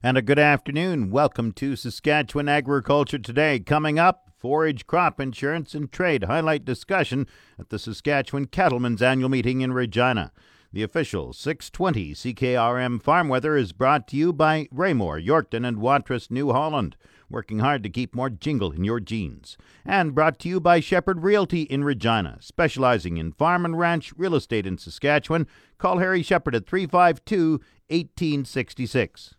And a good afternoon. Welcome to Saskatchewan Agriculture Today. Coming up, forage crop insurance and trade highlight discussion at the Saskatchewan Cattlemen's annual meeting in Regina. The official 620 CKRM farm weather is brought to you by Raymore, Yorkton, and Watrous, New Holland, working hard to keep more jingle in your jeans. And brought to you by Shepherd Realty in Regina, specializing in farm and ranch real estate in Saskatchewan. Call Harry Shepherd at 352 1866.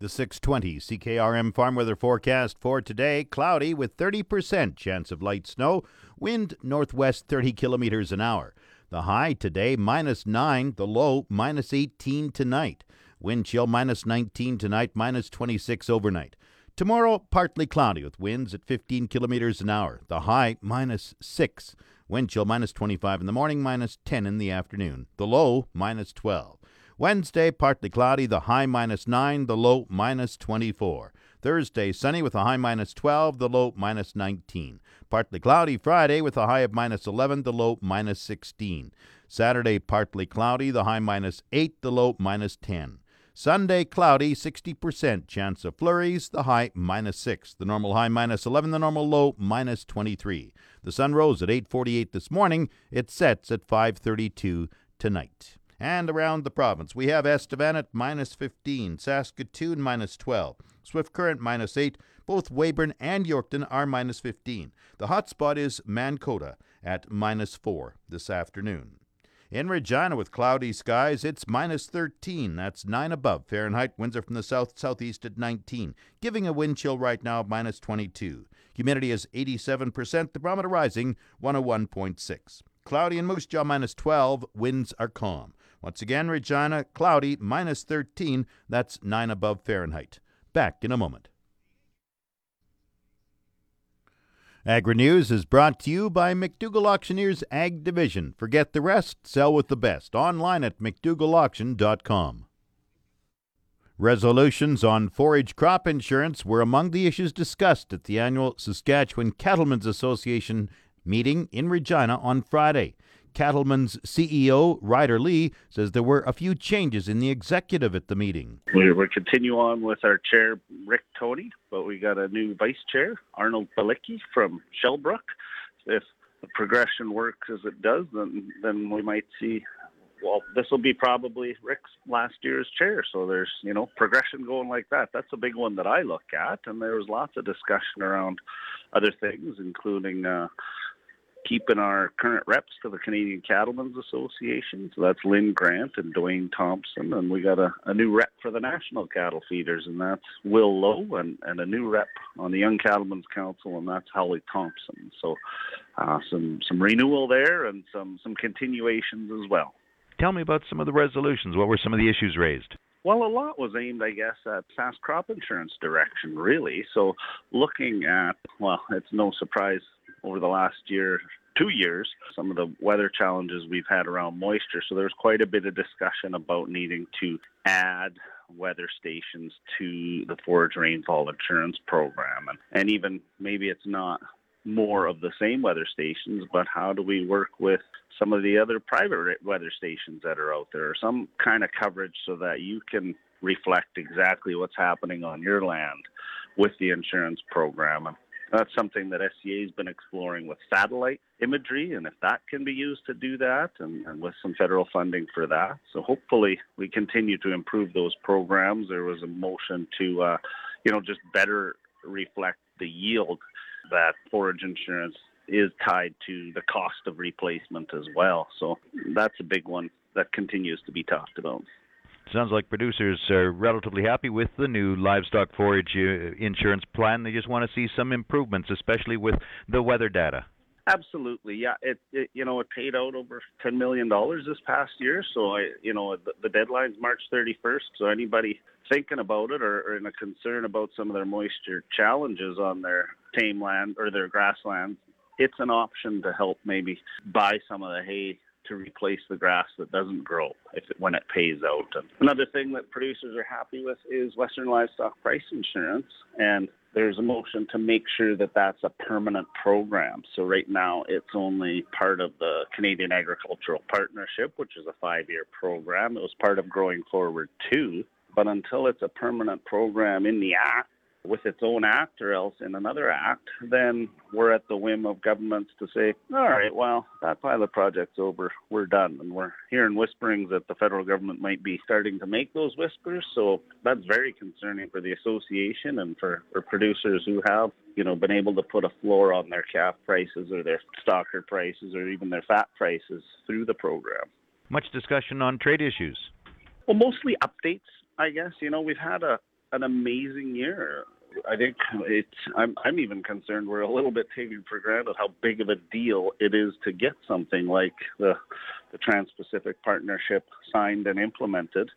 The 620 CKRM farm weather forecast for today cloudy with 30% chance of light snow, wind northwest 30 kilometers an hour. The high today minus 9, the low minus 18 tonight. Wind chill minus 19 tonight, minus 26 overnight. Tomorrow, partly cloudy with winds at 15 kilometers an hour. The high minus 6. Wind chill minus 25 in the morning, minus 10 in the afternoon. The low minus 12. Wednesday, partly cloudy, the high minus 9, the low minus 24. Thursday, sunny with a high minus 12, the low minus 19. Partly cloudy Friday with a high of minus 11, the low minus 16. Saturday, partly cloudy, the high minus 8, the low minus 10. Sunday, cloudy, 60% chance of flurries, the high minus 6. The normal high minus 11, the normal low minus 23. The sun rose at 8:48 this morning. It sets at 5:32 tonight and around the province. We have Estevan at minus 15, Saskatoon minus 12, Swift Current minus 8. Both Weyburn and Yorkton are minus 15. The hot spot is Mankota at minus 4 this afternoon. In Regina with cloudy skies, it's minus 13. That's 9 above Fahrenheit. Winds are from the south southeast at 19, giving a wind chill right now of minus 22. Humidity is 87%. The barometer rising 101.6. Cloudy in Moose Jaw minus 12. Winds are calm. Once again, Regina, cloudy, minus 13. That's 9 above Fahrenheit. Back in a moment. Agri News is brought to you by McDougall Auctioneers Ag Division. Forget the rest, sell with the best. Online at McDougallAuction.com. Resolutions on forage crop insurance were among the issues discussed at the annual Saskatchewan Cattlemen's Association meeting in Regina on Friday. Cattlemen's CEO, Ryder Lee, says there were a few changes in the executive at the meeting. We will continue on with our chair, Rick Toney, but we got a new vice chair, Arnold Balicki from Shellbrook. If the progression works as it does, then then we might see. Well, this will be probably Rick's last year's chair, so there's you know progression going like that. That's a big one that I look at, and there was lots of discussion around other things, including. Uh, keeping our current reps to the Canadian Cattlemen's Association. So that's Lynn Grant and Dwayne Thompson. And we got a, a new rep for the National Cattle Feeders, and that's Will Lowe, and, and a new rep on the Young Cattlemen's Council, and that's Holly Thompson. So uh, some some renewal there and some some continuations as well. Tell me about some of the resolutions. What were some of the issues raised? Well, a lot was aimed, I guess, at SAS crop insurance direction, really. So, looking at, well, it's no surprise over the last year, two years, some of the weather challenges we've had around moisture. So there's quite a bit of discussion about needing to add weather stations to the forage rainfall insurance program. And, and even maybe it's not more of the same weather stations, but how do we work with some of the other private weather stations that are out there, some kind of coverage so that you can reflect exactly what's happening on your land with the insurance program. That's something that SCA has been exploring with satellite imagery, and if that can be used to do that, and, and, with some federal funding for that. So hopefully we continue to improve those programs. There was a motion to, uh, you know, just better reflect the yield that forage insurance is tied to the cost of replacement as well. So that's a big one that continues to be talked about. Sounds like producers are relatively happy with the new livestock forage uh, insurance plan. They just want to see some improvements, especially with the weather data. Absolutely, yeah. It, it you know it paid out over ten million dollars this past year. So I you know the, the deadline's March 31st. So anybody thinking about it or, or in a concern about some of their moisture challenges on their tame land or their grasslands, it's an option to help maybe buy some of the hay to replace the grass that doesn't grow if it, when it pays out. And another thing that producers are happy with is Western Livestock Price Insurance, and there's a motion to make sure that that's a permanent program. So right now it's only part of the Canadian Agricultural Partnership, which is a five-year program. It was part of Growing Forward 2, but until it's a permanent program in the Act, with its own act or else in another act, then we're at the whim of governments to say, all right, well, that pilot project's over, we're done. And we're hearing whisperings that the federal government might be starting to make those whispers. So that's very concerning for the association and for, for producers who have, you know, been able to put a floor on their calf prices or their stocker prices or even their fat prices through the program. Much discussion on trade issues. Well, mostly updates, I guess. You know, we've had a an amazing year. I think it's. I'm. I'm even concerned we're a little bit taking for granted how big of a deal it is to get something like the the Trans-Pacific Partnership signed and implemented,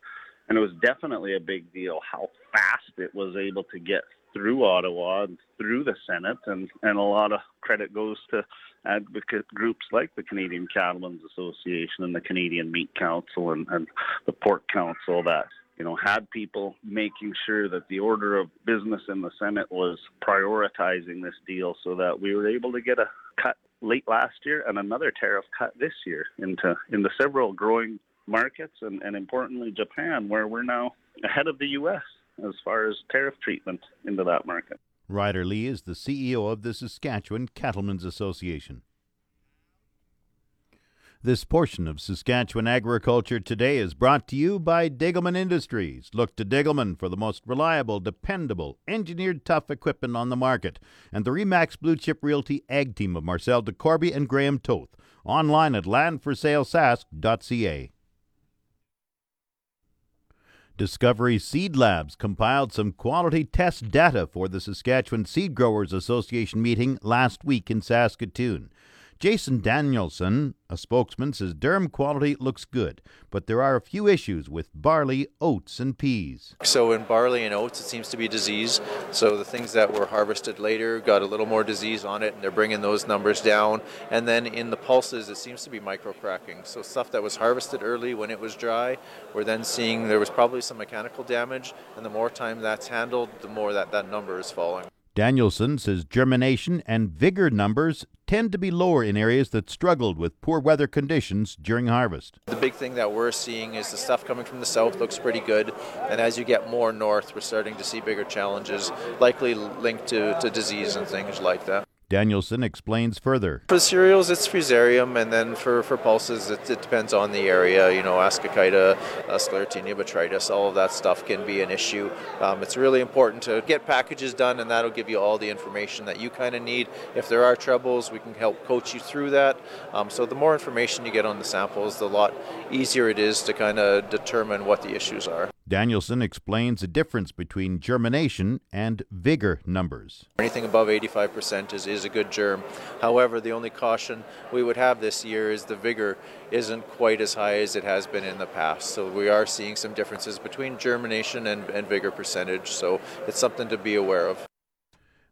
and it was definitely a big deal how fast it was able to get through Ottawa and through the Senate, and and a lot of credit goes to advocate groups like the Canadian Cattlemen's Association and the Canadian Meat Council and, and the Pork Council that you know, had people making sure that the order of business in the Senate was prioritizing this deal so that we were able to get a cut late last year and another tariff cut this year into into several growing markets and, and importantly Japan where we're now ahead of the US as far as tariff treatment into that market. Ryder Lee is the CEO of the Saskatchewan Cattlemen's Association. This portion of Saskatchewan Agriculture Today is brought to you by Degelman Industries. Look to Degelman for the most reliable, dependable, engineered tough equipment on the market. And the Remax Blue Chip Realty Ag Team of Marcel DeCorby and Graham Toth. Online at landforsalesask.ca. Discovery Seed Labs compiled some quality test data for the Saskatchewan Seed Growers Association meeting last week in Saskatoon. Jason Danielson, a spokesman, says durum quality looks good, but there are a few issues with barley, oats, and peas. So in barley and oats, it seems to be disease. So the things that were harvested later got a little more disease on it, and they're bringing those numbers down. And then in the pulses, it seems to be micro cracking. So stuff that was harvested early when it was dry, we're then seeing there was probably some mechanical damage, and the more time that's handled, the more that that number is falling. Danielson says germination and vigor numbers tend to be lower in areas that struggled with poor weather conditions during harvest. The big thing that we're seeing is the stuff coming from the south looks pretty good, and as you get more north, we're starting to see bigger challenges, likely linked to, to disease and things like that. Danielson explains further. For cereals, it's Fusarium, and then for, for pulses, it, it depends on the area. You know, Ascochyta, uh, Sclerotinia botrytis, all of that stuff can be an issue. Um, it's really important to get packages done, and that'll give you all the information that you kind of need. If there are troubles, we can help coach you through that. Um, so the more information you get on the samples, the lot easier it is to kind of determine what the issues are. Danielson explains the difference between germination and vigor numbers. Anything above 85% is, is a good germ. However, the only caution we would have this year is the vigor isn't quite as high as it has been in the past. So we are seeing some differences between germination and, and vigor percentage. So it's something to be aware of.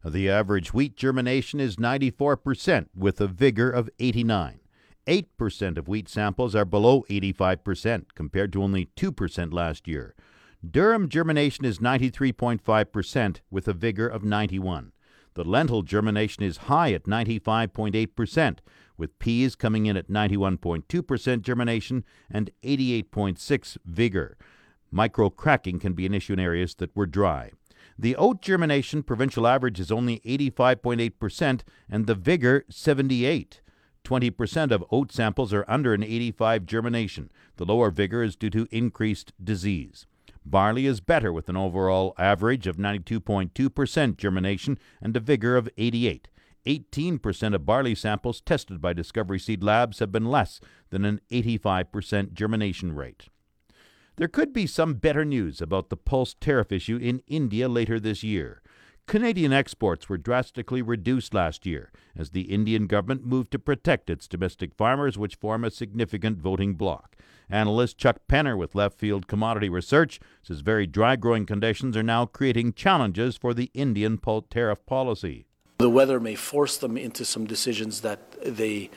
The average wheat germination is 94% with a vigor of 89. 8% of wheat samples are below 85% compared to only 2% last year. Durum germination is 93.5% with a vigor of 91. The lentil germination is high at 95.8%, with peas coming in at 91.2% germination and 88.6 vigor. Micro cracking can be an issue in areas that were dry. The oat germination provincial average is only 85.8% and the vigor 78. 20% of oat samples are under an 85 germination. The lower vigor is due to increased disease. Barley is better with an overall average of 92.2% germination and a vigor of 88. 18% of barley samples tested by Discovery Seed Labs have been less than an 85% germination rate. There could be some better news about the pulse tariff issue in India later this year. Canadian exports were drastically reduced last year as the Indian government moved to protect its domestic farmers, which form a significant voting bloc. Analyst Chuck Penner with Left Field Commodity Research says very dry growing conditions are now creating challenges for the Indian tariff policy. The weather may force them into some decisions that they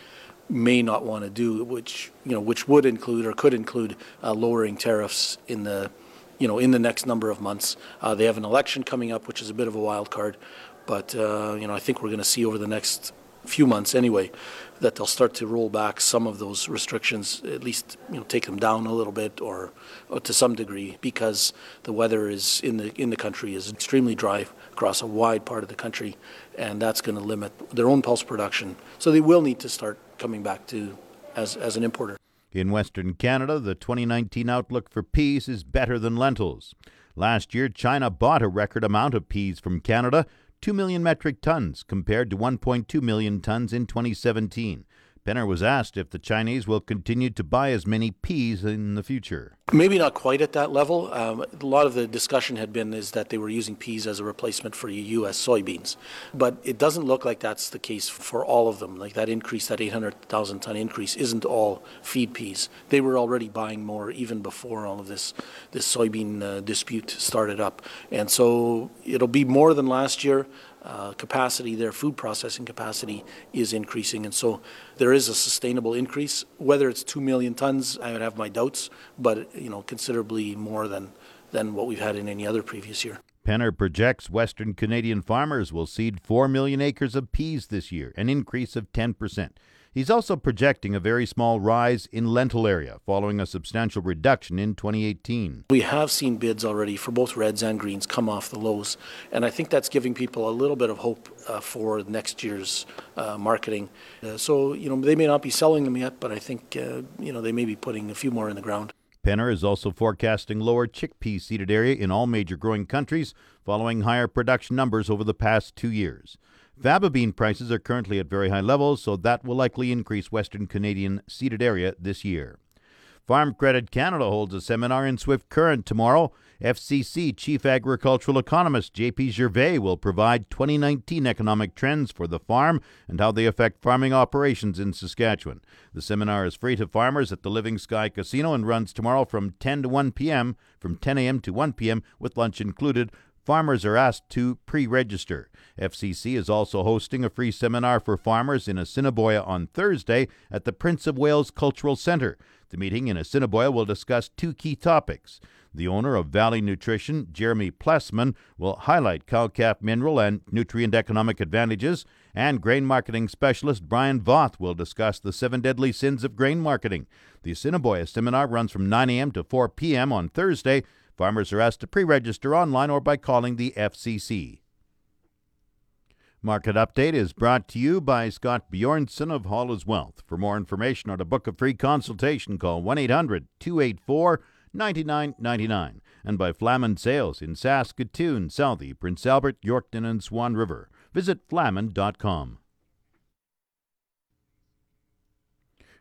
may not want to do, which you know, which would include or could include uh, lowering tariffs in the you know, in the next number of months. Uh, they have an election coming up, which is a bit of a wild card, but uh, you know, I think we're going to see over the next few months anyway that they'll start to roll back some of those restrictions, at least you know, take them down a little bit or, or to some degree, because the weather is in the in the country is extremely dry across a wide part of the country, and that's going to limit their own pulse production. So they will need to start coming back to as as an importer. In Western Canada, the 2019 outlook for peas is better than lentils. Last year, China bought a record amount of peas from Canada, 2 million metric tons, compared to 1.2 million tons in 2017. Penner was asked if the Chinese will continue to buy as many peas in the future. Maybe not quite at that level. Um, a lot of the discussion had been is that they were using peas as a replacement for U.S. soybeans, but it doesn't look like that's the case for all of them. Like that increase, that 800,000 ton increase, isn't all feed peas. They were already buying more even before all of this this soybean uh, dispute started up, and so it'll be more than last year uh, capacity, their food processing capacity is increasing. And so there is a sustainable increase. Whether it's 2 million tons, I would have my doubts, but you know, considerably more than, than what we've had in any other previous year. Penner projects Western Canadian farmers will seed 4 million acres of peas this year, an increase of 10%. He's also projecting a very small rise in lentil area following a substantial reduction in 2018. We have seen bids already for both reds and greens come off the lows, and I think that's giving people a little bit of hope uh, for next year's uh, marketing. Uh, so, you know, they may not be selling them yet, but I think, uh, you know, they may be putting a few more in the ground. Penner is also forecasting lower chickpea seeded area in all major growing countries following higher production numbers over the past two years. Faba bean prices are currently at very high levels, so that will likely increase Western Canadian seeded area this year. Farm Credit Canada holds a seminar in Swift Current tomorrow. FCC Chief Agricultural Economist J.P. Gervais will provide 2019 economic trends for the farm and how they affect farming operations in Saskatchewan. The seminar is free to farmers at the Living Sky Casino and runs tomorrow from 10 to 1 p.m., from 10 a.m. to 1 p.m., with lunch included. Farmers are asked to pre register. FCC is also hosting a free seminar for farmers in Assiniboia on Thursday at the Prince of Wales Cultural Centre. The meeting in Assiniboia will discuss two key topics. The owner of Valley Nutrition, Jeremy Plessman, will highlight cow calf mineral and nutrient economic advantages, and grain marketing specialist Brian Voth will discuss the seven deadly sins of grain marketing. The Assiniboia seminar runs from 9 a.m. to 4 p.m. on Thursday. Farmers are asked to pre register online or by calling the FCC. Market Update is brought to you by Scott Bjornson of Hall Hall's Wealth. For more information or to book a free consultation, call 1 800 284 9999 and by Flaman Sales in Saskatoon, Southey, Prince Albert, Yorkton, and Swan River. Visit flaman.com.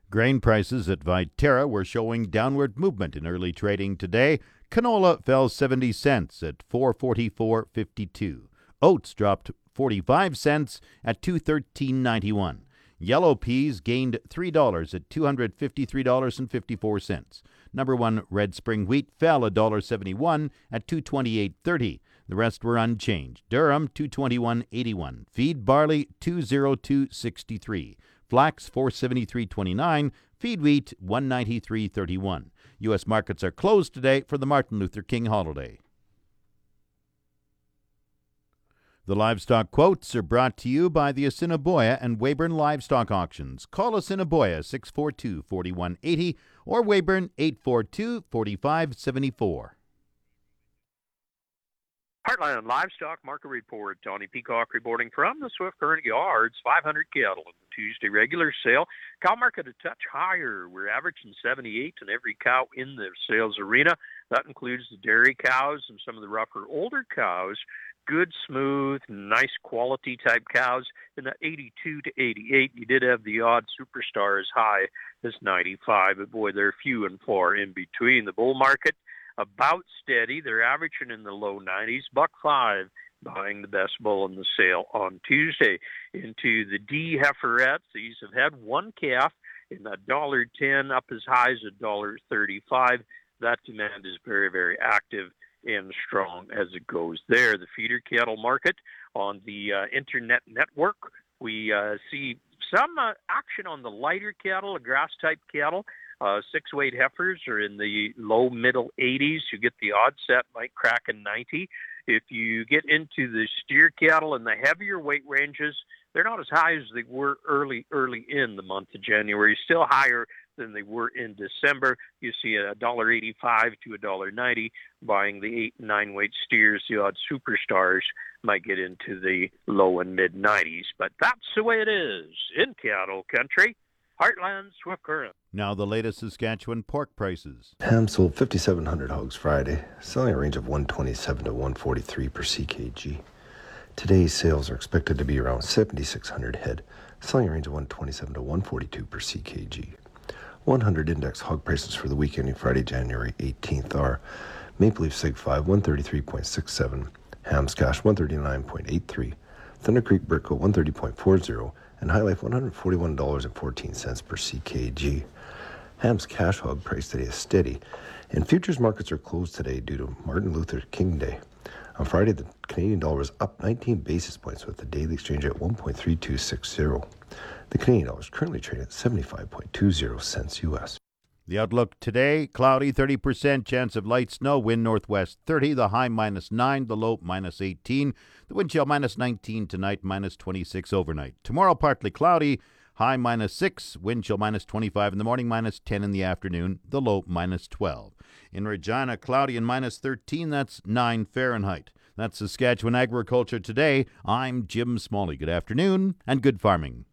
Grain prices at Viterra were showing downward movement in early trading today. Canola fell 70 cents at 444.52. Oats dropped 45 cents at 213.91. Yellow peas gained $3 at $253.54. Number 1 red spring wheat fell $1.71 at 228.30. The rest were unchanged. Durum 221.81. Feed barley 202.63. Flax 473.29. Feed wheat 193.31. U.S. markets are closed today for the Martin Luther King holiday. The livestock quotes are brought to you by the Assiniboia and Weyburn Livestock Auctions. Call Assiniboia 642 4180 or Weyburn 842 4574. Heartland Livestock Market Report. Tony Peacock reporting from the Swift Current Yards. 500 cattle the Tuesday regular sale. Cow market a touch higher. We're averaging 78 in every cow in the sales arena. That includes the dairy cows and some of the rougher older cows. Good, smooth, nice quality type cows in the 82 to 88. You did have the odd superstar as high as 95, but boy, they're few and far in between. The bull market about steady. They're averaging in the low 90s. Buck five buying the best bull in the sale on Tuesday. Into the D heiferettes, these have had one calf in a dollar ten up as high as a dollar thirty-five. That demand is very, very active and strong as it goes there. The feeder cattle market on the uh, internet network, we uh, see some uh, action on the lighter cattle, the grass type cattle. Uh, six weight heifers are in the low middle 80s. You get the odd set might crack a 90. If you get into the steer cattle and the heavier weight ranges, they're not as high as they were early early in the month of January. Still higher than they were in December. You see a dollar eighty-five to a dollar ninety. Buying the eight and nine weight steers, the odd superstars might get into the low and mid nineties. But that's the way it is in cattle country. Heartland Swift Current. Now the latest Saskatchewan pork prices. Ham sold 5,700 hogs Friday, selling a range of 127 to 143 per ckg. Today's sales are expected to be around 7,600 head, selling a range of 127 to 142 per ckg. 100 index hog prices for the week ending Friday, January 18th are Maple Leaf Sig 5 133.67, Hams Cash 139.83, Thunder Creek Brickle 130.40, and HyLife $141.14 per ckg. Ham's cash hog price today is steady, and futures markets are closed today due to Martin Luther King Day. On Friday, the Canadian dollar was up 19 basis points with the daily exchange at 1.3260. The Canadian dollar is currently trading at 75.20 cents US. The outlook today cloudy, 30% chance of light snow, wind northwest 30, the high minus 9, the low minus 18, the wind chill minus 19 tonight, minus 26 overnight. Tomorrow, partly cloudy, high minus 6, wind chill minus 25 in the morning, minus 10 in the afternoon, the low minus 12. In Regina, cloudy and minus 13, that's 9 Fahrenheit. That's Saskatchewan Agriculture Today. I'm Jim Smalley. Good afternoon and good farming.